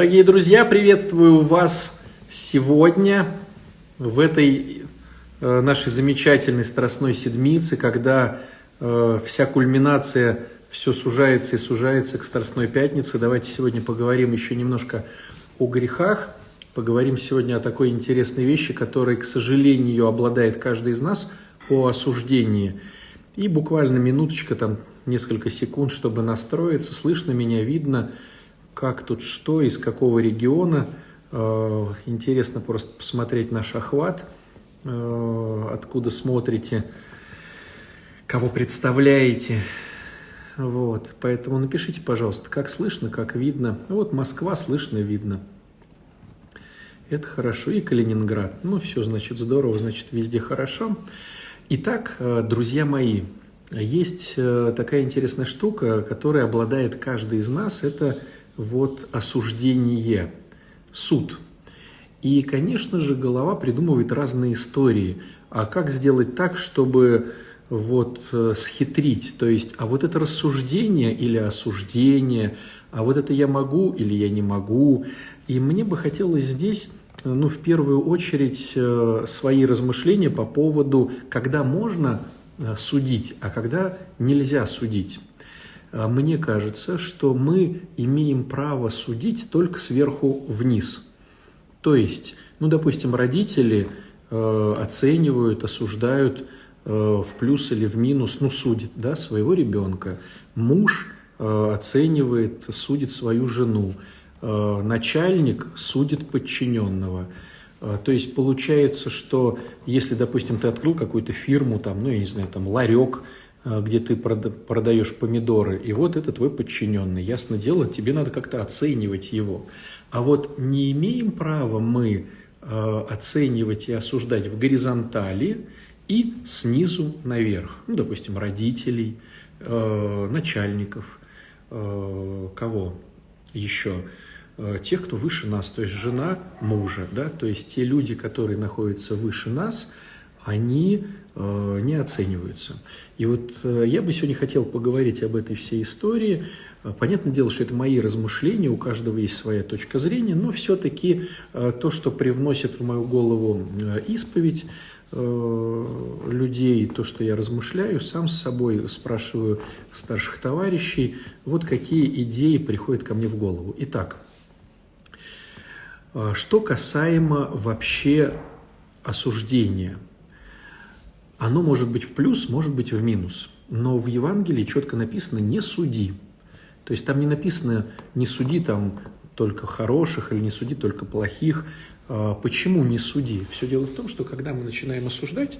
Дорогие друзья, приветствую вас сегодня в этой э, нашей замечательной Страстной Седмице, когда э, вся кульминация все сужается и сужается к Страстной Пятнице. Давайте сегодня поговорим еще немножко о грехах. Поговорим сегодня о такой интересной вещи, которой, к сожалению, обладает каждый из нас, о осуждении. И буквально минуточка, там несколько секунд, чтобы настроиться. Слышно меня, видно – как тут что, из какого региона. Э, интересно просто посмотреть наш охват, э, откуда смотрите, кого представляете. Вот, поэтому напишите, пожалуйста, как слышно, как видно. Вот Москва слышно, видно. Это хорошо. И Калининград. Ну, все, значит, здорово, значит, везде хорошо. Итак, э, друзья мои, есть такая интересная штука, которая обладает каждый из нас. Это вот осуждение, суд. И, конечно же, голова придумывает разные истории. А как сделать так, чтобы вот э, схитрить, то есть, а вот это рассуждение или осуждение, а вот это я могу или я не могу. И мне бы хотелось здесь, ну, в первую очередь, э, свои размышления по поводу, когда можно э, судить, а когда нельзя судить. А мне кажется, что мы имеем право судить только сверху вниз. То есть, ну, допустим, родители э, оценивают, осуждают э, в плюс или в минус, ну, судит, да, своего ребенка. Муж э, оценивает, судит свою жену. Э, начальник судит подчиненного. Э, то есть получается, что если, допустим, ты открыл какую-то фирму, там, ну, я не знаю, там, ларек, где ты продаешь помидоры, и вот это твой подчиненный. Ясно дело, тебе надо как-то оценивать его. А вот не имеем права мы э, оценивать и осуждать в горизонтали и снизу наверх. Ну, допустим, родителей, э, начальников, кого еще? Тех, кто выше нас, то есть жена мужа, да, то есть те люди, которые находятся выше нас, они Э, не оцениваются. И вот э, я бы сегодня хотел поговорить об этой всей истории. Э, понятное дело, что это мои размышления, у каждого есть своя точка зрения, но все-таки то, что привносит в мою голову исповедь людей, то, что я размышляю, сам с собой спрашиваю старших товарищей, вот какие идеи приходят ко мне в голову. Итак, что касаемо вообще осуждения – оно может быть в плюс, может быть в минус. Но в Евангелии четко написано «не суди». То есть там не написано «не суди там только хороших» или «не суди только плохих». А, почему не суди? Все дело в том, что когда мы начинаем осуждать,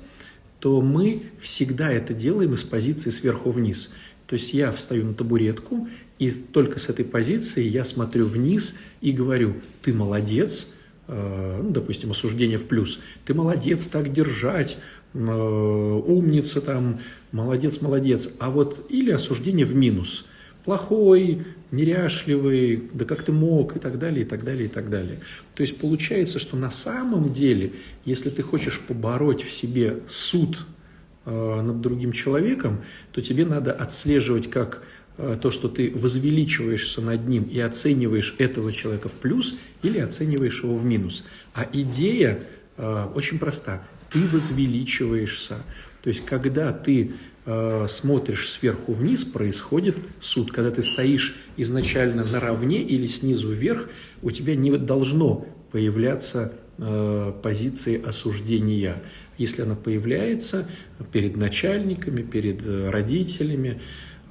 то мы всегда это делаем из позиции сверху вниз. То есть я встаю на табуретку, и только с этой позиции я смотрю вниз и говорю, ты молодец, а, ну, допустим, осуждение в плюс, ты молодец так держать, умница там, молодец, молодец. А вот или осуждение в минус. Плохой, неряшливый, да как ты мог, и так далее, и так далее, и так далее. То есть получается, что на самом деле, если ты хочешь побороть в себе суд э, над другим человеком, то тебе надо отслеживать как э, то, что ты возвеличиваешься над ним и оцениваешь этого человека в плюс или оцениваешь его в минус. А идея э, очень проста ты возвеличиваешься. То есть, когда ты э, смотришь сверху вниз, происходит суд. Когда ты стоишь изначально наравне или снизу вверх, у тебя не должно появляться э, позиции осуждения. Если она появляется перед начальниками, перед родителями,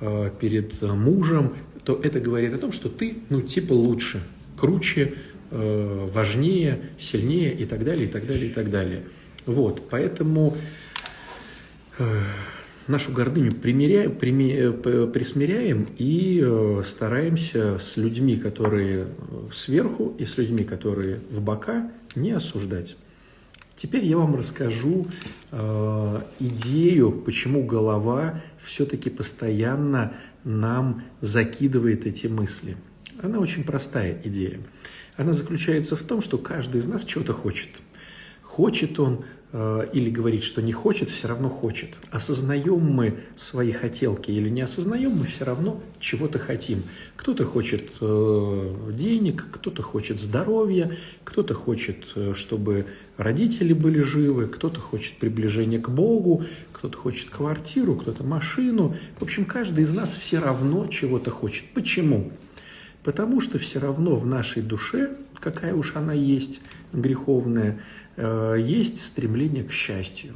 э, перед мужем, то это говорит о том, что ты, ну, типа лучше, круче, э, важнее, сильнее и так далее, и так далее, и так далее. Вот, поэтому э, нашу гордыню примеряем, пример, присмиряем и э, стараемся с людьми, которые сверху, и с людьми, которые в бока, не осуждать. Теперь я вам расскажу э, идею, почему голова все-таки постоянно нам закидывает эти мысли. Она очень простая идея. Она заключается в том, что каждый из нас чего-то хочет – хочет он Э, или говорит, что не хочет, все равно хочет. Осознаем мы свои хотелки или не осознаем, мы все равно чего-то хотим. Кто-то хочет э, денег, кто-то хочет здоровья, кто-то хочет, э, чтобы родители были живы, кто-то хочет приближения к Богу, кто-то хочет квартиру, кто-то машину. В общем, каждый из нас все равно чего-то хочет. Почему? Потому что все равно в нашей душе, какая уж она есть, греховная, есть стремление к счастью.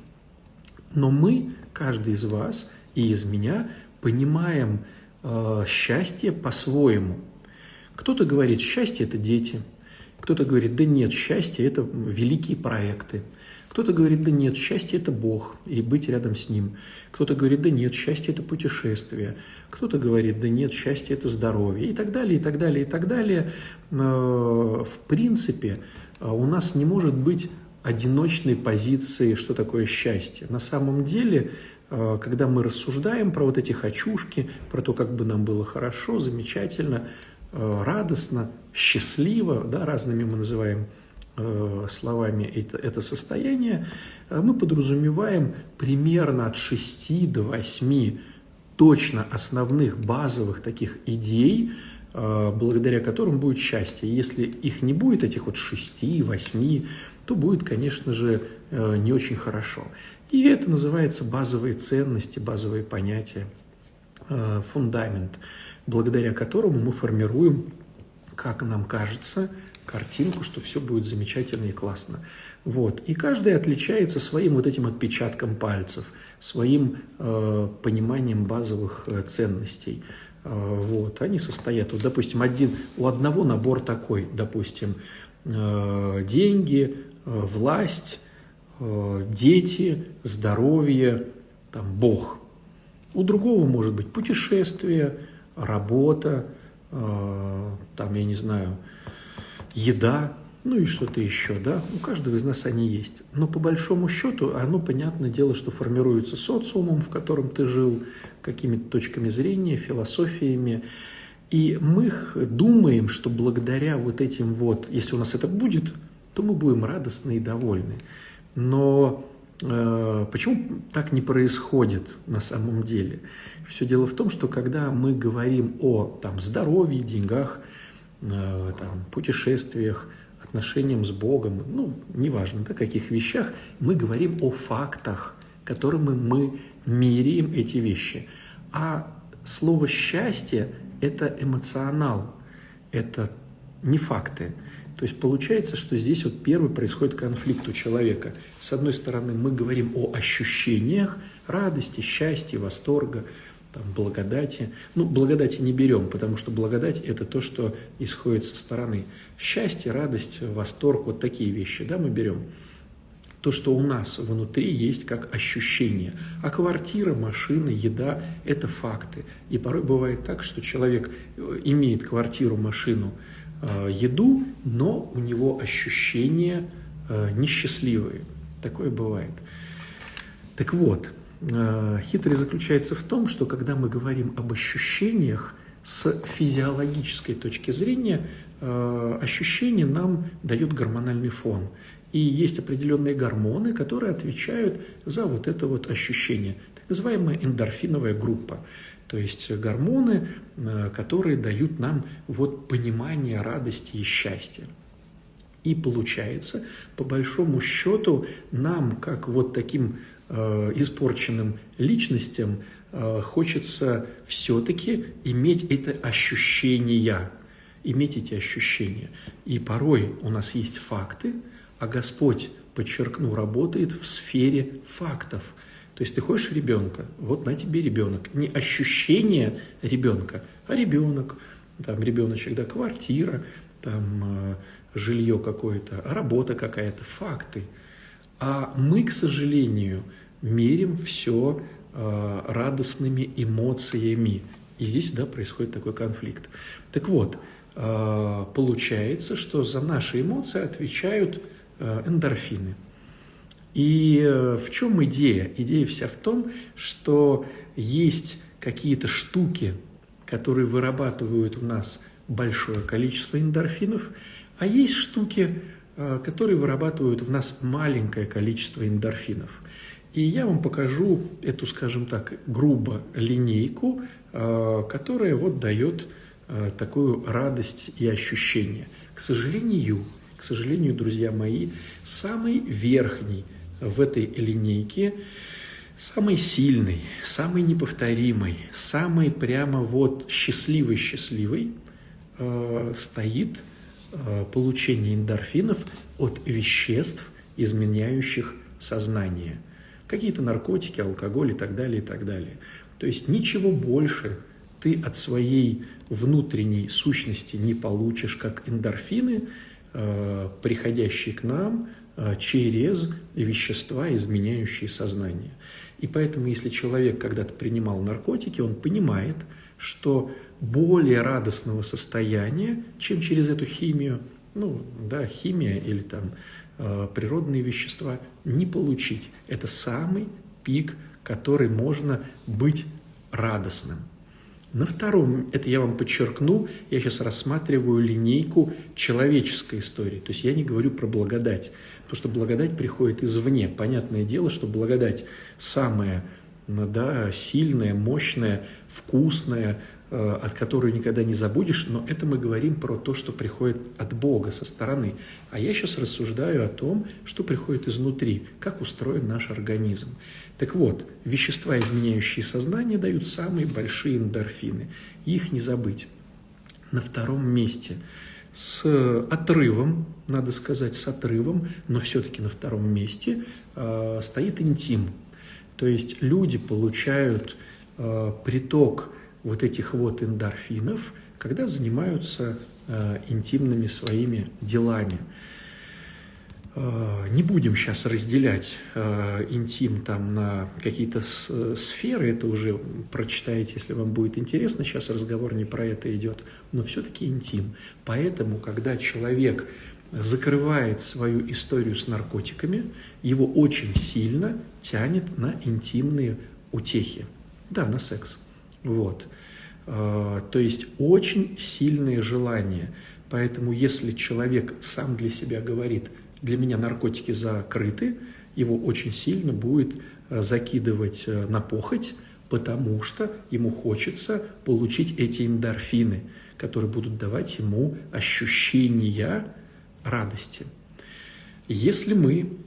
Но мы, каждый из вас и из меня, понимаем э, счастье по-своему. Кто-то говорит, счастье – это дети. Кто-то говорит, да нет, счастье – это великие проекты. Кто-то говорит, да нет, счастье – это Бог, и быть рядом с Ним. Кто-то говорит, да нет, счастье – это путешествие. Кто-то говорит, да нет, счастье – это здоровье. И так далее, и так далее, и так далее. Э, в принципе, у нас не может быть одиночной позиции, что такое счастье. На самом деле, э, когда мы рассуждаем про вот эти хочушки, про то, как бы нам было хорошо, замечательно, э, радостно, счастливо, да, разными мы называем э, словами это, это состояние, мы подразумеваем примерно от 6 до 8 точно основных базовых таких идей, благодаря которым будет счастье. Если их не будет, этих вот 6, 8, то будет, конечно же, э, не очень хорошо. И это называется базовые ценности, базовые понятия, э, фундамент, благодаря которому мы формируем, как нам кажется, картинку, что все будет замечательно и классно. Вот. И каждый отличается своим вот этим отпечатком пальцев, своим э, пониманием базовых э, ценностей. Э, вот. Они состоят, вот, допустим, один, у одного набор такой, допустим, э, деньги, власть, э, дети, здоровье, там, Бог. У другого может быть путешествие, работа, э, там, я не знаю, еда, ну и что-то еще, да, у каждого из нас они есть. Но по большому счету, оно, понятное дело, что формируется социумом, в котором ты жил, какими-то точками зрения, философиями. И мы думаем, что благодаря вот этим вот, если у нас это будет, то мы будем радостны и довольны. Но э, почему так не происходит на самом деле? Все дело в том, что когда мы говорим о там, здоровье, деньгах, э, там, путешествиях, отношениям с Богом, ну, неважно, да, каких вещах, мы говорим о фактах, которыми мы меряем эти вещи. А слово «счастье» – это эмоционал, это не факты. То есть получается, что здесь вот первый происходит конфликт у человека. С одной стороны, мы говорим о ощущениях радости, счастья, восторга, там, благодати. Ну, благодати не берем, потому что благодать – это то, что исходит со стороны. Счастье, радость, восторг – вот такие вещи, да, мы берем. То, что у нас внутри есть как ощущение. А квартира, машина, еда – это факты. И порой бывает так, что человек э, имеет квартиру, машину – еду, но у него ощущения э, несчастливые. Такое бывает. Так вот, э, хитрость заключается в том, что когда мы говорим об ощущениях с физиологической точки зрения, ощущение нам дает гормональный фон. И есть определенные гормоны, которые отвечают за вот это вот ощущение. Так называемая эндорфиновая группа. То есть гормоны, э, которые дают нам вот понимание радости и счастья. И получается, по большому счету, нам, как вот таким э, испорченным личностям, э, хочется все-таки иметь это ощущение, иметь эти ощущения. И порой у нас есть факты, а Господь, подчеркну, работает в сфере фактов – то есть ты хочешь ребенка, вот на тебе ребенок. Не ощущение ребенка, а ребенок. Там ребеночек, да, квартира, там э, жилье какое-то, работа какая-то, факты. А мы, к сожалению, мерим все э, радостными эмоциями. И здесь, да, происходит такой конфликт. Так вот, э, получается, что за наши эмоции отвечают эндорфины – и э, в чем идея? Идея вся в том, что есть какие-то штуки, которые вырабатывают в нас большое количество эндорфинов, а есть штуки, которые вырабатывают в нас маленькое количество эндорфинов. И я вам покажу эту, скажем так, грубо линейку, которая вот дает такую радость и ощущение. К сожалению, к сожалению, друзья мои, самый верхний в этой линейке, самый сильный, самый неповторимый, самый прямо вот счастливый-счастливый э, стоит э, получение эндорфинов от веществ, изменяющих сознание. Какие-то наркотики, алкоголь и так далее, и так далее. То есть ничего больше ты от своей внутренней сущности не получишь, как эндорфины, э, приходящие к нам через вещества, изменяющие сознание. И поэтому, если человек когда-то принимал наркотики, он понимает, что более радостного состояния, чем через эту химию, ну, да, химия или там э, природные вещества, не получить. Это самый пик, который можно быть радостным. На втором, это я вам подчеркну, я сейчас рассматриваю линейку человеческой истории. То есть я не говорю про благодать, потому что благодать приходит извне. Понятное дело, что благодать самая да, сильная, мощная, вкусная, от которой никогда не забудешь, но это мы говорим про то, что приходит от Бога со стороны. А я сейчас рассуждаю о том, что приходит изнутри, как устроен наш организм. Так вот, вещества, изменяющие сознание, дают самые большие эндорфины. Их не забыть. На втором месте с отрывом, надо сказать, с отрывом, но все-таки на втором месте э, стоит интим. То есть люди получают э, приток вот этих вот эндорфинов, когда занимаются э, интимными своими делами. Э, не будем сейчас разделять э, интим там на какие-то с, сферы, это уже прочитаете, если вам будет интересно, сейчас разговор не про это идет, но все-таки интим. Поэтому, когда человек закрывает свою историю с наркотиками, его очень сильно тянет на интимные утехи, да, на секс. Вот. А, то есть очень сильные желания. Поэтому если человек сам для себя говорит, для меня наркотики закрыты, его очень сильно будет а, закидывать а, на похоть, потому что ему хочется получить эти эндорфины, которые будут давать ему ощущения радости. Если мы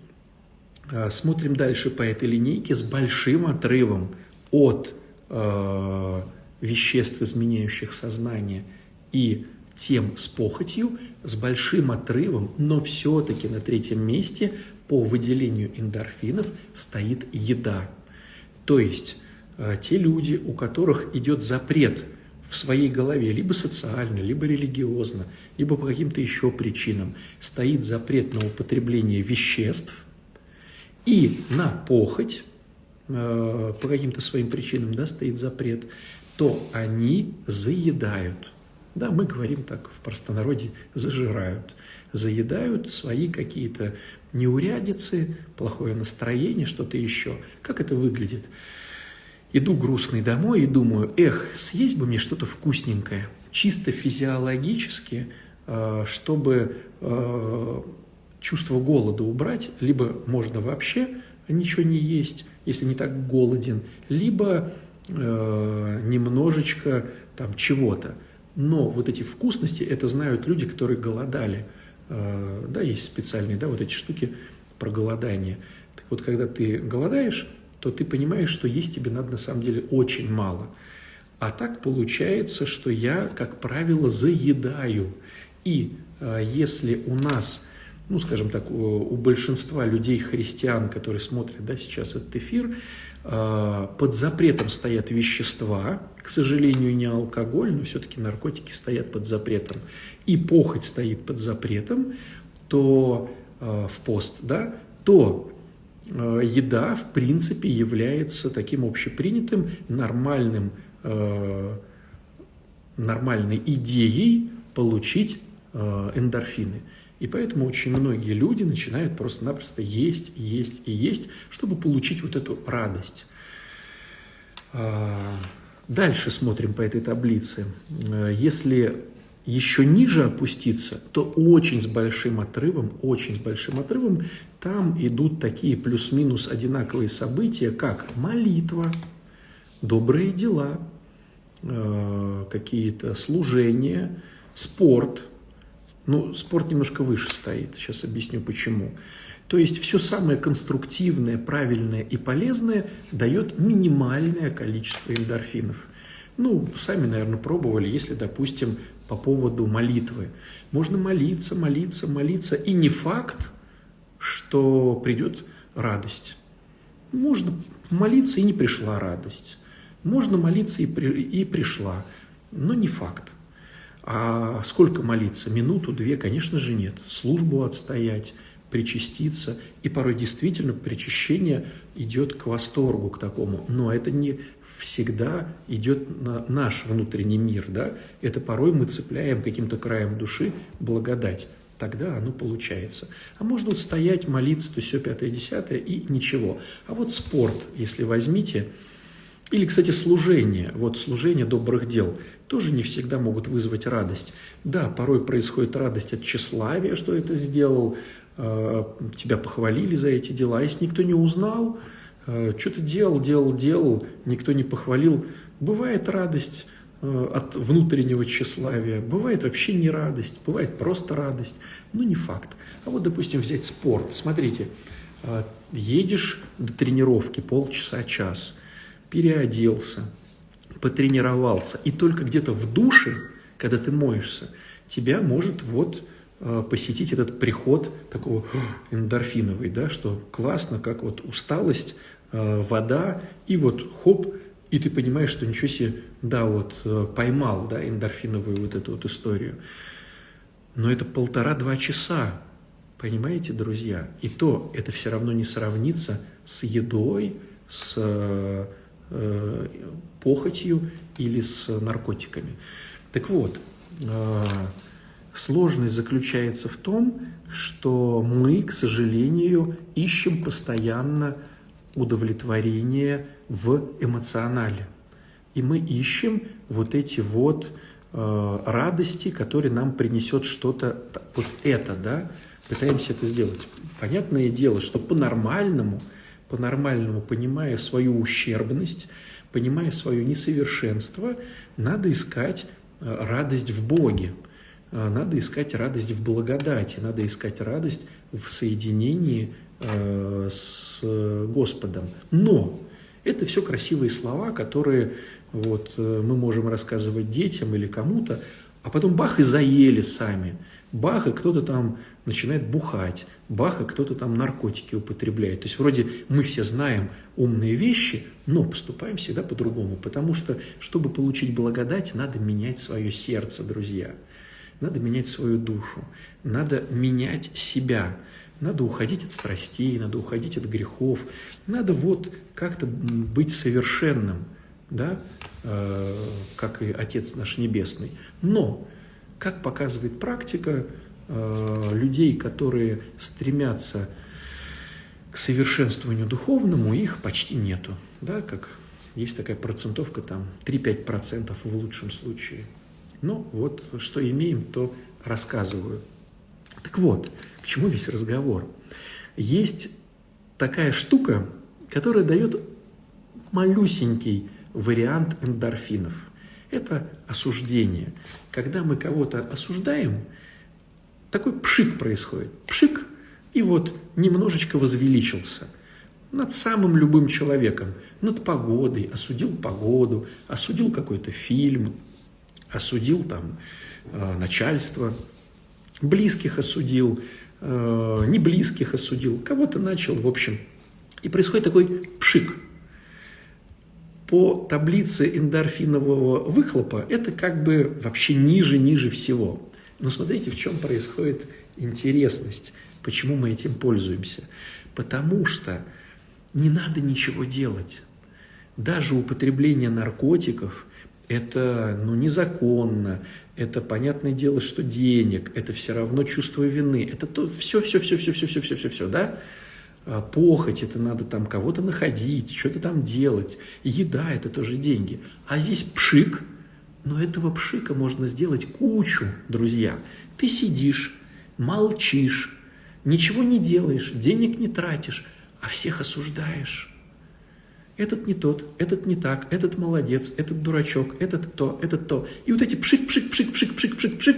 смотрим дальше по этой линейке с большим отрывом от э, веществ, изменяющих сознание, и тем с похотью, с большим отрывом, но все-таки на третьем месте по выделению эндорфинов стоит еда. То есть э, те люди, у которых идет запрет в своей голове, либо социально, либо религиозно, либо по каким-то еще причинам, стоит запрет на употребление веществ и на похоть, Э, по каким-то своим причинам да, стоит запрет, то они заедают. Да, мы говорим так в простонародье, зажирают. Заедают свои какие-то неурядицы, плохое настроение, что-то еще. Как это выглядит? Иду грустный домой и думаю, эх, съесть бы мне что-то вкусненькое, чисто физиологически, э, чтобы э, чувство голода убрать, либо можно вообще ничего не есть, если не так голоден, либо э, немножечко там чего-то. Но вот эти вкусности, это знают люди, которые голодали. Э, да, есть специальные, да, вот эти штуки про голодание. Так вот, когда ты голодаешь, то ты понимаешь, что есть тебе надо на самом деле очень мало. А так получается, что я, как правило, заедаю. И э, если у нас ну, скажем так, у большинства людей, христиан, которые смотрят да, сейчас этот эфир, а, под запретом стоят вещества, к сожалению, не алкоголь, но все-таки наркотики стоят под запретом, и похоть стоит под запретом, то а, в пост, да, то а, еда, в принципе, является таким общепринятым, нормальным, нормальной идеей получить эндорфины. И поэтому очень многие люди начинают просто-напросто есть, есть и есть, чтобы получить вот эту радость. А, дальше смотрим по этой таблице. Если еще ниже опуститься, то очень с большим отрывом, очень с большим отрывом, там идут такие плюс-минус одинаковые события, как молитва, добрые дела, э, какие-то служения, спорт. Ну, спорт немножко выше стоит, сейчас объясню почему. То есть все самое конструктивное, правильное и полезное дает минимальное количество эндорфинов. Ну, сами, наверное, пробовали, если, допустим, по поводу молитвы. Можно молиться, молиться, молиться, и не факт, что придет радость. Можно молиться, и не пришла радость. Можно молиться, и, при, и пришла, но не факт. А сколько молиться? Минуту, две? Конечно же нет. Службу отстоять, причаститься. И порой действительно причащение идет к восторгу, к такому. Но это не всегда идет на наш внутренний мир. Да? Это порой мы цепляем каким-то краем души благодать. Тогда оно получается. А можно вот стоять, молиться, то все пятое, десятое и ничего. А вот спорт, если возьмите, или, кстати, служение, вот служение добрых дел, тоже не всегда могут вызвать радость. Да, порой происходит радость от тщеславия, что это сделал, э, тебя похвалили за эти дела. А если никто не узнал, э, что ты делал, делал, делал, никто не похвалил, бывает радость Э, от внутреннего тщеславия, бывает вообще не радость, бывает просто радость, но не факт. А вот, допустим, взять спорт. Смотрите, едешь до тренировки полчаса, час, переоделся, потренировался, и только где-то в душе, когда ты моешься, тебя может вот э, посетить этот приход такого эндорфиновый, да, что классно, как вот усталость, вода, и вот хоп, и ты понимаешь, что ничего себе, да, вот э, поймал, да, эндорфиновую вот эту вот историю. Но это полтора-два часа, понимаете, друзья? И то это все равно не сравнится с едой, с э, э похотью или с наркотиками. Так вот, э, сложность заключается в том, что мы, к сожалению, ищем постоянно удовлетворение в эмоционале. И мы ищем вот эти вот э, радости, которые нам принесет что-то, вот это, да, пытаемся это сделать. Понятное дело, что по-нормальному, по-нормальному, понимая свою ущербность, понимая свое несовершенство, надо искать э, радость в Боге, э, надо искать радость в благодати, надо искать радость в соединении э, с Господом. Но это все красивые слова, которые вот, мы можем рассказывать детям или кому-то, а потом бах и заели сами. Бах и кто-то там начинает бухать, бах и кто-то там наркотики употребляет. То есть вроде мы все знаем умные вещи, но поступаем всегда по-другому, потому что, чтобы получить благодать, надо менять свое сердце, друзья. Надо менять свою душу, надо менять себя. Надо уходить от страстей, надо уходить от грехов, надо вот как-то быть совершенным, да, э, как и Отец наш Небесный. Но, как показывает практика, людей, которые стремятся к совершенствованию духовному, их почти нету. Да, как есть такая процентовка, там 3-5% в лучшем случае. Ну, вот что имеем, то рассказываю. Так вот, к чему весь разговор? Есть такая штука, которая дает малюсенький вариант эндорфинов. Это осуждение. Когда мы кого-то осуждаем, такой пшик происходит. Пшик, и вот немножечко возвеличился над самым любым человеком, над погодой, осудил погоду, осудил какой-то фильм, осудил там э, начальство, близких осудил, э, не близких осудил, кого-то начал, в общем. И происходит такой пшик. По таблице эндорфинового выхлопа это как бы вообще ниже-ниже всего. Но смотрите, в чем происходит интересность, почему мы этим пользуемся. Потому что не надо ничего делать. Даже употребление наркотиков – это ну, незаконно, это понятное дело, что денег, это все равно чувство вины, это то все, все, все, все, все, все, все, все, все, да? А, похоть, это надо там кого-то находить, что-то там делать. Еда – это тоже деньги. А здесь пшик, Но этого пшика можно сделать кучу, друзья. Ты сидишь, молчишь, ничего не делаешь, денег не тратишь, а всех осуждаешь. Этот не тот, этот не так, этот молодец, этот дурачок, этот то, этот то. И вот эти пшик-пшик-пшик-пшик-пшик-пшик,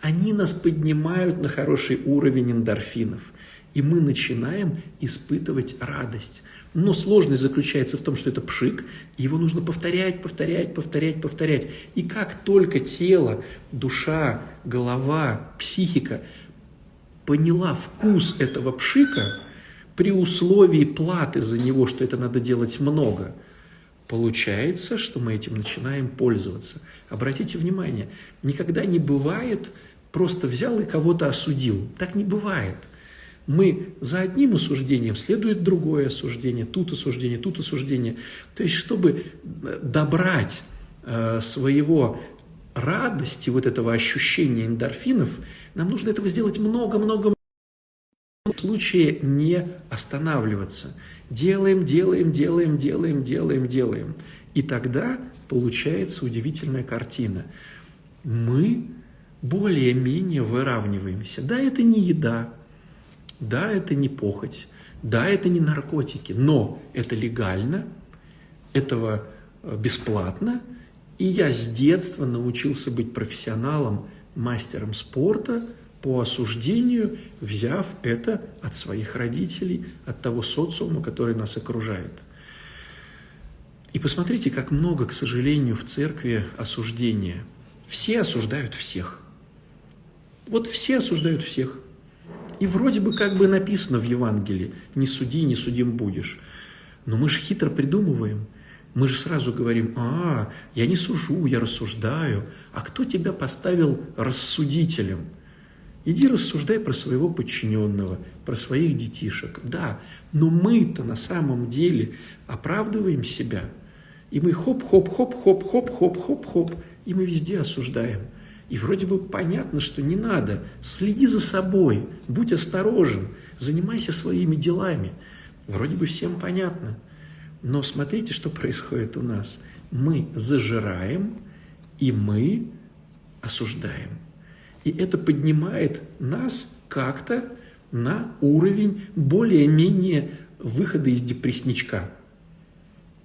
они нас поднимают на хороший уровень эндорфинов. И мы начинаем испытывать радость. Но сложность заключается в том, что это пшик, и его нужно повторять, повторять, повторять, повторять. И как только тело, душа, голова, психика поняла вкус этого пшика, при условии платы за него, что это надо делать много, получается, что мы этим начинаем пользоваться. Обратите внимание, никогда не бывает просто взял и кого-то осудил. Так не бывает. Мы за одним осуждением следует другое осуждение, тут осуждение, тут осуждение. То есть, чтобы добрать э, своего радости, вот этого ощущения эндорфинов, нам нужно этого сделать много-много. В случае не останавливаться. Делаем, делаем, делаем, делаем, делаем, делаем. И тогда получается удивительная картина. Мы более-менее выравниваемся. Да, это не еда, да, это не похоть, да, это не наркотики, но это легально, этого э, бесплатно, и я с детства научился быть профессионалом, мастером спорта по осуждению, взяв это от своих родителей, от того социума, который нас окружает. И посмотрите, как много, к сожалению, в церкви осуждения. Все осуждают всех – вот все осуждают всех. И вроде бы как бы написано в Евангелии, не суди, не судим будешь. Но мы же хитро придумываем. Мы же сразу говорим, а, я не сужу, я рассуждаю. А кто тебя поставил рассудителем? Иди рассуждай про своего подчиненного, про своих детишек. Да, но мы-то на самом деле оправдываем себя. И мы хоп-хоп-хоп-хоп-хоп-хоп-хоп-хоп, и мы везде осуждаем – и вроде бы понятно, что не надо. Следи за собой, будь осторожен, занимайся своими делами. Вроде бы всем понятно. Но смотрите, что происходит у нас. Мы зажираем, и мы осуждаем. И это поднимает нас как-то на уровень более-менее выхода из депрессничка.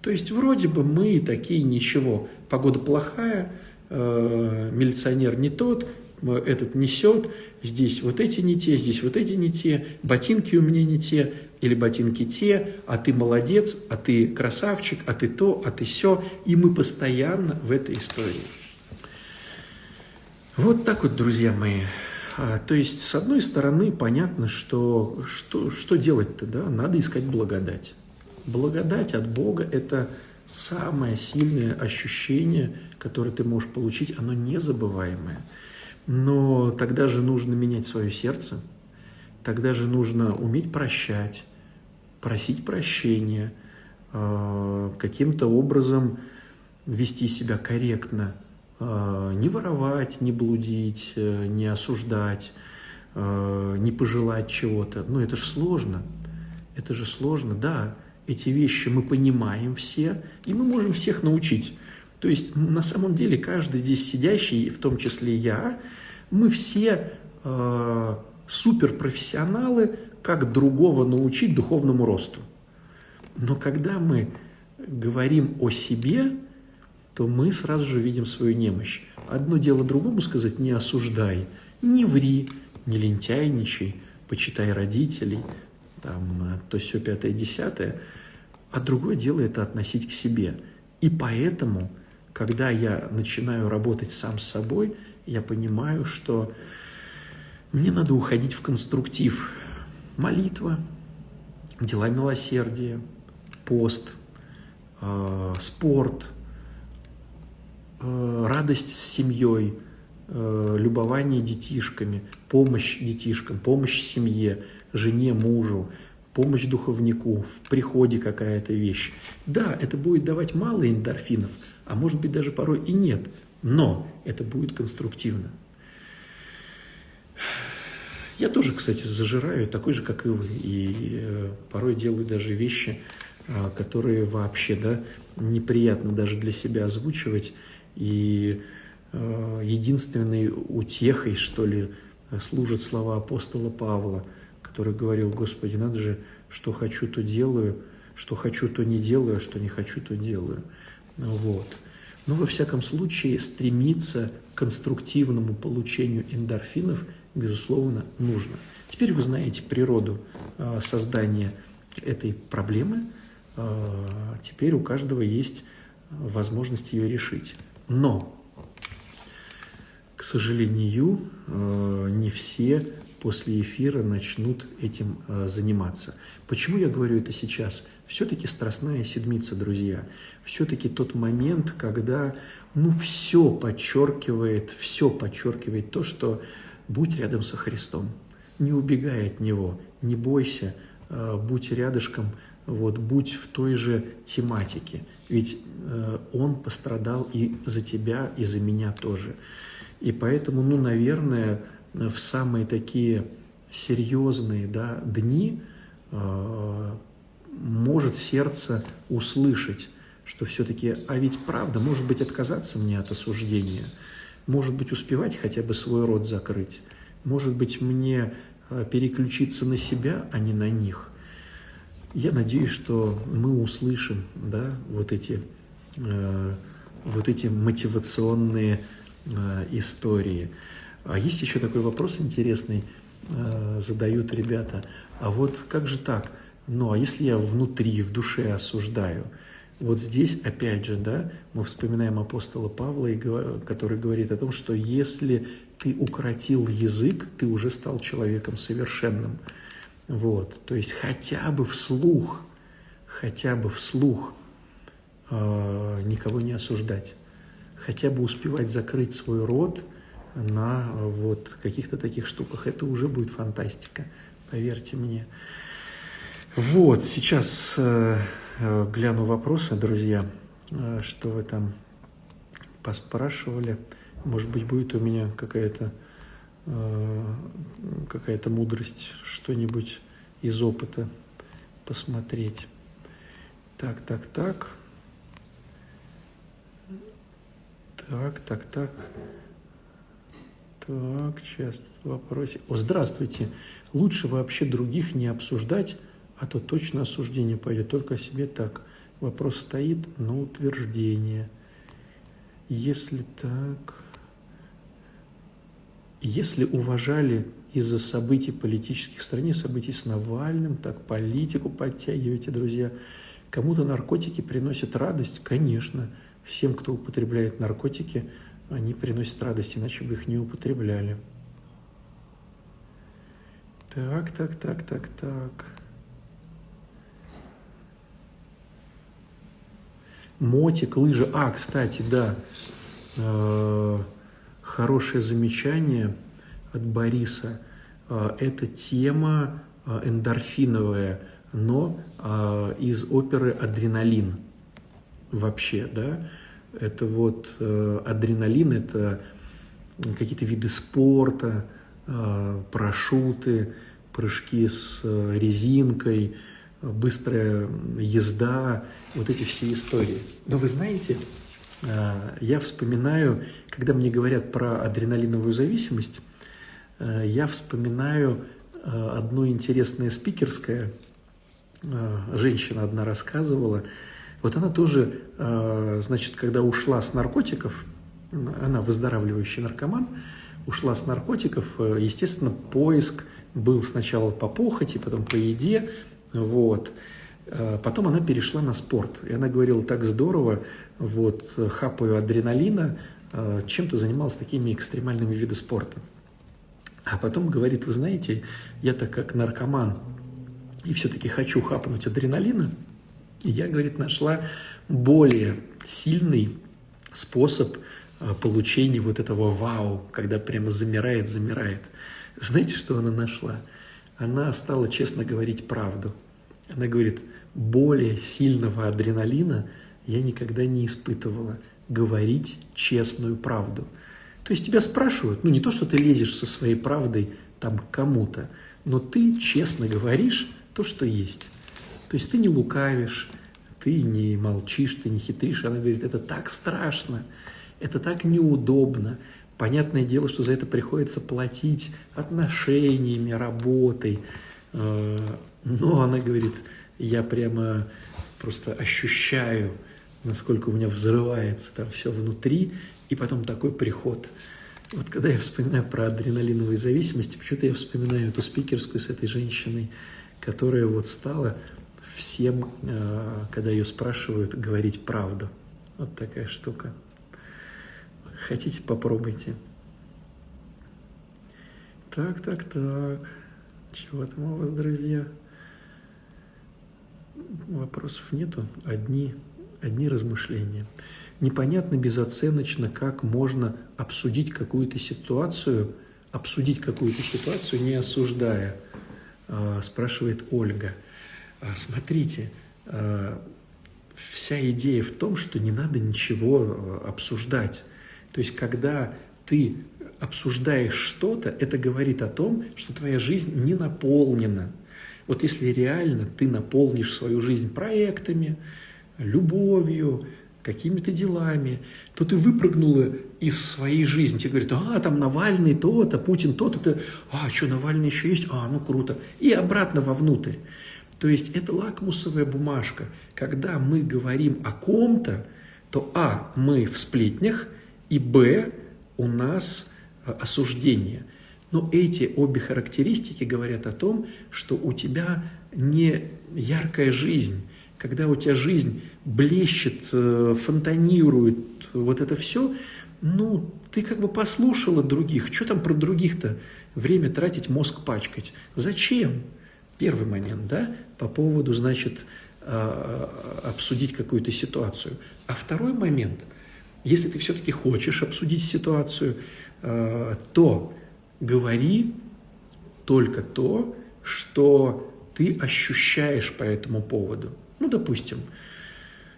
То есть вроде бы мы такие ничего, погода плохая, э, милиционер не тот, этот несет, здесь вот эти не те, здесь вот эти не те, ботинки у меня не те, или ботинки те, а ты молодец, а ты красавчик, а ты то, а ты все, и мы постоянно в этой истории. Вот так вот, друзья мои. А, то есть, с одной стороны, понятно, что, что, что делать-то, да, надо искать благодать. Благодать от Бога – это самое сильное ощущение, которое ты можешь получить, оно незабываемое. Но тогда же нужно менять свое сердце, тогда же нужно уметь прощать, просить прощения, э, каким-то образом вести себя корректно, э, не воровать, не блудить, э, не осуждать, не пожелать чего-то. Ну, это же сложно. Это же сложно, да эти вещи мы понимаем все, и мы можем всех научить. То есть на самом деле каждый здесь сидящий, в том числе я, мы все э, суперпрофессионалы, как другого научить духовному росту. Но когда мы говорим о себе, то мы сразу же видим свою немощь. Одно дело другому сказать «не осуждай», «не ври», «не лентяйничай», «почитай родителей», там, то все пятое, десятое, а другое дело это относить к себе. И поэтому, когда я начинаю работать сам с собой, я понимаю, что мне надо уходить в конструктив. Молитва, дела милосердия, пост, э, спорт, э, радость с семьей, э, любование детишками, помощь детишкам, помощь семье, жене, мужу, помощь духовнику, в приходе какая-то вещь. Да, это будет давать мало эндорфинов, а может быть даже порой и нет, но это будет конструктивно. Я тоже, кстати, зажираю, такой же, как и вы, и э, порой делаю даже вещи, э, которые вообще, да, неприятно даже для себя озвучивать, И э, единственной утехой, что ли, служат слова апостола Павла, который говорил, Господи, надо же, что хочу, то делаю, что хочу, то не делаю, а что не хочу, то делаю. Вот. Но во всяком случае стремиться к конструктивному получению эндорфинов, безусловно, нужно. Теперь вы знаете природу э, создания этой проблемы. Э, теперь у каждого есть возможность ее решить. Но, к сожалению, э, не все после эфира начнут этим заниматься. Почему я говорю это сейчас? Все-таки страстная седмица, друзья. Все-таки тот момент, когда ну, все подчеркивает, все подчеркивает то, что будь рядом со Христом, не убегай от Него, не бойся, э, будь рядышком, вот, будь в той же тематике. Ведь э, Он пострадал и за тебя, и за меня тоже. И поэтому, ну, наверное, в самые такие серьезные да, дни э, может сердце услышать, что все-таки, а ведь правда, может быть, отказаться мне от осуждения, может быть, успевать хотя бы свой рот закрыть, может быть, мне э, переключиться на себя, а не на них. Я надеюсь, что мы услышим да, вот, эти, э, вот эти мотивационные э, истории. А есть еще такой вопрос интересный, э, задают ребята. А вот как же так – ну, а если я внутри, в душе осуждаю? Вот здесь, опять же, да, мы вспоминаем апостола Павла, который говорит о том, что если ты укоротил язык, ты уже стал человеком совершенным. Вот, то есть хотя бы вслух, хотя бы вслух э, никого не осуждать, хотя бы успевать закрыть свой рот на вот каких-то таких штуках, это уже будет фантастика, поверьте мне. Вот, сейчас э, э, гляну вопросы, друзья, э, что вы там поспрашивали. Может быть, будет у меня какая-то э, какая-то мудрость, что-нибудь из опыта посмотреть. Так, так, так. Так, так, так. Так, сейчас вопросе. О, здравствуйте. Лучше вообще других не обсуждать, а то точно осуждение пойдет только о себе так. Вопрос стоит на утверждение. Если так... Если уважали из-за событий политических стране, событий с Навальным, так политику подтягиваете, друзья. Кому-то наркотики приносят радость, конечно. Всем, кто употребляет наркотики, они приносят радость, иначе бы их не употребляли. Так, так, так, так, так. Мотик, лыжи. А, кстати, да, э, хорошее замечание от Бориса. Э, это тема э, эндорфиновая, но из оперы «Адреналин» вообще, да. Это вот адреналин – это какие-то виды спорта, парашюты, прыжки с резинкой – быстрая езда, вот эти все истории. Но вы знаете, я вспоминаю, когда мне говорят про адреналиновую зависимость, я вспоминаю одно интересное спикерское, женщина одна рассказывала, вот она тоже, значит, когда ушла с наркотиков, она выздоравливающий наркоман, ушла с наркотиков, естественно, поиск был сначала по похоти, потом по еде, вот. Э, потом она перешла на спорт. И она говорила, так здорово, вот, хапаю адреналина, э, чем-то занималась такими экстремальными видами спорта. А потом говорит, вы знаете, я так как наркоман и все-таки хочу хапнуть адреналина, я, говорит, нашла более сильный способ э, получения вот этого вау, когда прямо замирает, замирает. Знаете, что она нашла? Она стала честно говорить правду – она говорит, более сильного адреналина я никогда не испытывала. Говорить честную правду. То есть тебя спрашивают, ну не то, что ты лезешь со своей правдой там кому-то, но ты честно говоришь то, что есть. То есть ты не лукавишь, ты не молчишь, ты не хитришь. Она говорит, это так страшно. Это так неудобно. Понятное дело, что за это приходится платить отношениями, работой. Э, но она говорит, я прямо просто ощущаю, насколько у меня взрывается там все внутри, и потом такой приход. Вот когда я вспоминаю про адреналиновые зависимости, почему-то я вспоминаю эту спикерскую с этой женщиной, которая вот стала всем, э, когда ее спрашивают, говорить правду. Вот такая штука. Хотите, попробуйте. Так, так, так. Чего там у вас, друзья? Вопросов нету. Одни, одни размышления. Непонятно безоценочно, как можно обсудить какую-то ситуацию, обсудить какую-то ситуацию, не осуждая, а, спрашивает Ольга. А, смотрите, а, вся идея в том, что не надо ничего обсуждать. То есть, когда ты обсуждаешь что-то, это говорит о том, что твоя жизнь не наполнена. Вот если реально ты наполнишь свою жизнь проектами, любовью, какими-то делами, то ты выпрыгнула из своей жизни. Тебе говорят, а, там Навальный то-то, Путин то-то, ты, а, что, Навальный еще есть? А, ну круто. И обратно вовнутрь. То есть это лакмусовая бумажка. Когда мы говорим о ком-то, то а, мы в сплетнях, и б, у нас а, осуждение. Но эти обе характеристики говорят о том, что у тебя не яркая жизнь, когда у тебя жизнь блещет, э, фонтанирует, вот это все, ну, ты как бы послушала других. Что там про других-то время тратить, мозг пачкать? Зачем? Первый момент, да, по поводу, значит, а, а, обсудить какую-то ситуацию. А второй момент, если ты все-таки хочешь обсудить ситуацию, а, то говори только то, что ты ощущаешь по этому поводу. Ну, допустим,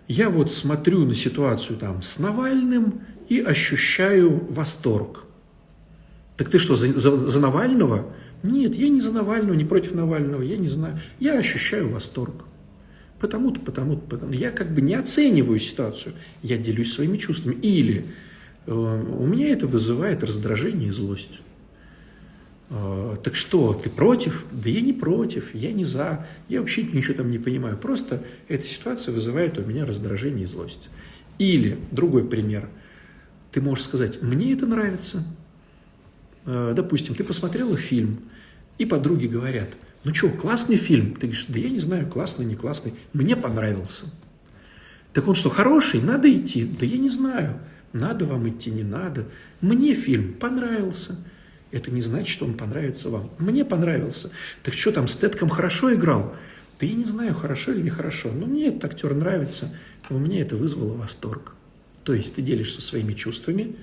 я вот смотрю на ситуацию там с Навальным и ощущаю восторг. Так ты что, за, за, за Навального? Нет, я не за Навального, не против Навального, я не знаю. Я ощущаю восторг. Потому-то, потому-то, потому. Я как бы не оцениваю ситуацию, я делюсь своими чувствами. Или э, у меня это вызывает раздражение и злость. А, так что, ты против? Да я не против, я не за, я вообще ничего там не понимаю. Просто эта ситуация вызывает у меня раздражение и злость. Или, другой пример, ты можешь сказать, мне это нравится. А, допустим, ты посмотрела фильм, и подруги говорят, ну что, классный фильм? Ты говоришь, да я не знаю, классный, не классный, мне понравился. Так он что, хороший? Надо идти? Да я не знаю, надо вам идти, не надо. Мне фильм понравился это не значит, что он понравится вам. Мне понравился. Так что там, Стэтком хорошо играл? Да я не знаю, хорошо или нехорошо, но мне этот актер нравится, у меня это вызвало восторг. То есть ты делишься своими чувствами,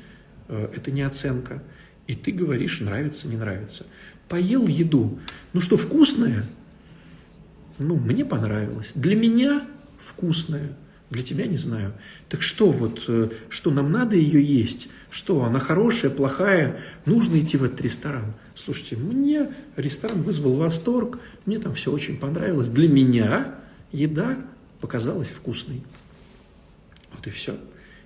э, это не оценка, и ты говоришь, нравится, не нравится. Поел еду, ну что, вкусная? Ну, мне понравилось. Для меня вкусная, для тебя не знаю. Так что вот, э, что нам надо ее есть? Что, она хорошая, плохая? Нужно идти в этот ресторан? Слушайте, мне ресторан вызвал восторг, мне там все очень понравилось. Для меня еда показалась вкусной. Вот и все.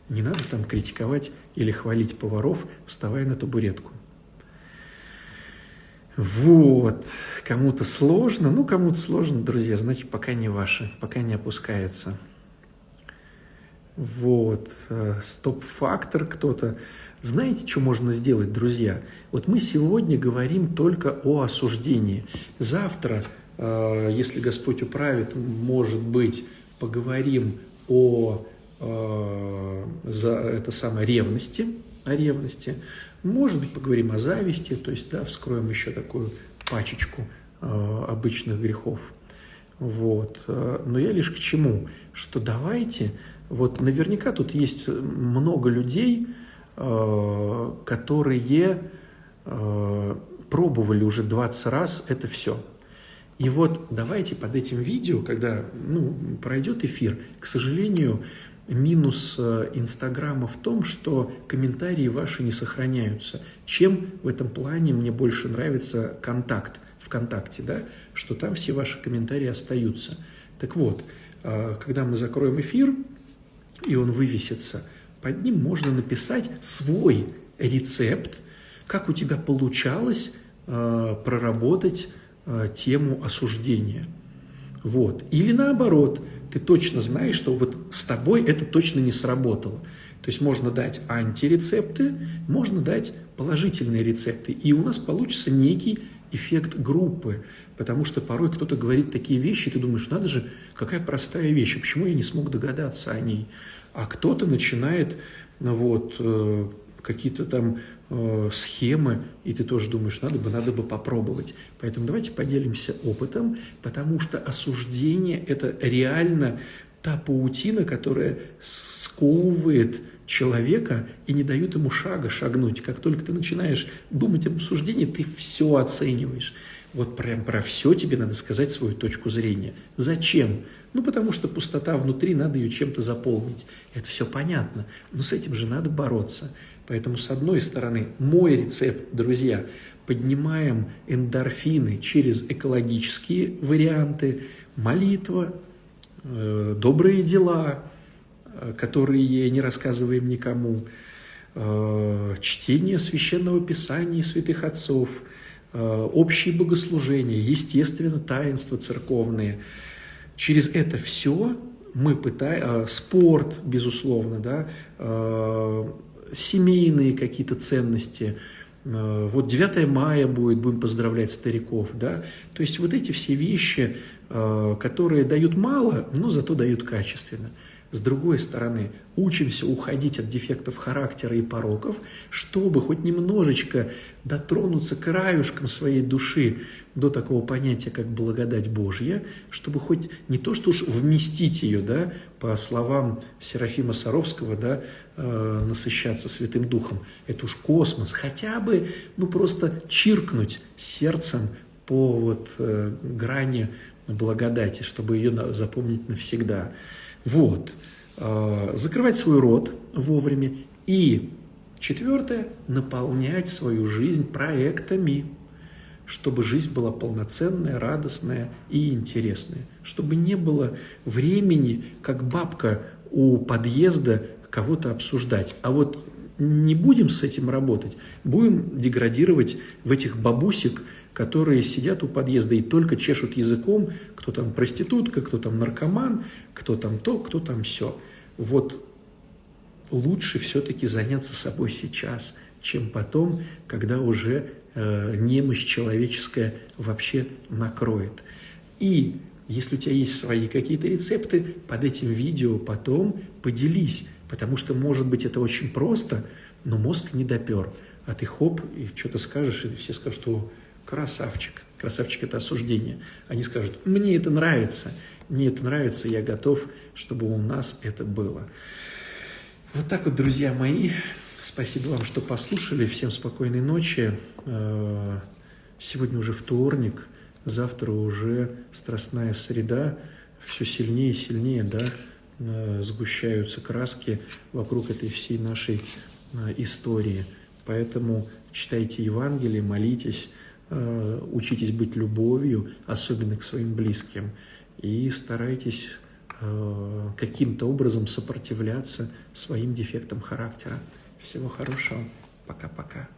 Не надо там критиковать или хвалить поваров, вставая на табуретку. Вот, кому-то сложно, ну кому-то сложно, друзья, значит, пока не ваше, пока не опускается. Вот, э, стоп-фактор кто-то. Знаете, что можно сделать, друзья? Вот мы сегодня говорим только о осуждении. Завтра, э, если Господь управит, может быть, поговорим о э, за это самое ревности, о ревности. Может быть, поговорим о зависти, то есть, да, вскроем еще такую пачечку обычных грехов. Вот. Но я лишь к чему? Что давайте вот наверняка тут есть много людей, э, которые э, пробовали уже 20 раз это все. И вот давайте под этим видео, когда ну, пройдет эфир, к сожалению, минус э, Инстаграма в том, что комментарии ваши не сохраняются. Чем в этом плане мне больше нравится контакт ВКонтакте, да, что там все ваши комментарии остаются. Так вот, когда мы закроем эфир, и он вывесится, под ним можно написать свой рецепт, как у тебя получалось э, проработать э, тему осуждения. Вот. Или наоборот, ты точно знаешь, что вот с тобой это точно не сработало. То есть можно дать антирецепты, можно дать положительные рецепты. И у нас получится некий эффект группы, потому что порой кто-то говорит такие вещи, и ты думаешь, надо же, какая простая вещь, а почему я не смог догадаться о ней? А кто-то начинает ну вот, э, какие-то там э, схемы, и ты тоже думаешь, надо бы, надо бы попробовать. Поэтому давайте поделимся опытом, потому что осуждение – это реально та паутина, которая сковывает человека и не дают ему шага шагнуть. Как только ты начинаешь думать об обсуждении, ты все оцениваешь. Вот прям про все тебе надо сказать свою точку зрения. Зачем? Ну, потому что пустота внутри, надо ее чем-то заполнить. Это все понятно. Но с этим же надо бороться. Поэтому, с одной стороны, мой рецепт, друзья, поднимаем эндорфины через экологические варианты, молитва, э, добрые дела – Э, которые не рассказываем никому, э, чтение священного писания и святых отцов, э, общие богослужения, естественно, таинства церковные. Через это все мы пытаем, спорт, безусловно, да, семейные какие-то ценности, вот 9 мая будет, будем поздравлять стариков, да, то есть вот эти все вещи, которые дают мало, но зато дают качественно – с другой стороны, учимся уходить от дефектов характера и пороков, чтобы хоть немножечко дотронуться краюшком своей души до такого понятия, как благодать Божья, чтобы хоть не то, что уж вместить ее, да, по словам Серафима Саровского, да, э, насыщаться Святым Духом, это уж космос, хотя бы, ну, просто чиркнуть сердцем по вот э, грани благодати, чтобы ее запомнить навсегда. Вот. А, закрывать свой рот вовремя. И четвертое – наполнять свою жизнь проектами, чтобы жизнь была полноценная, радостная и интересная. Чтобы не было времени, как бабка у подъезда, кого-то обсуждать. А вот не будем с этим работать, будем деградировать в этих бабусек, которые сидят у подъезда и только чешут языком, кто там проститутка, кто там наркоман, кто там то, кто там все. Вот лучше все-таки заняться собой сейчас, чем потом, когда уже немощь человеческая вообще накроет. И если у тебя есть свои какие-то рецепты, под этим видео потом поделись, потому что, может быть, это очень просто, но мозг не допер. А ты хоп, и что-то скажешь, и все скажут, что красавчик. Красавчик – это осуждение. Они скажут, мне это нравится, мне это нравится, я готов, чтобы у нас это было. Вот так вот, друзья мои. Спасибо вам, что послушали. Всем спокойной ночи. Э, сегодня уже вторник, завтра уже страстная среда. Все сильнее и сильнее, да, э, сгущаются краски вокруг этой всей нашей э, истории. Поэтому читайте Евангелие, молитесь, учитесь быть любовью, особенно к своим близким, и старайтесь каким-то образом сопротивляться своим дефектам характера. Всего хорошего. Пока-пока.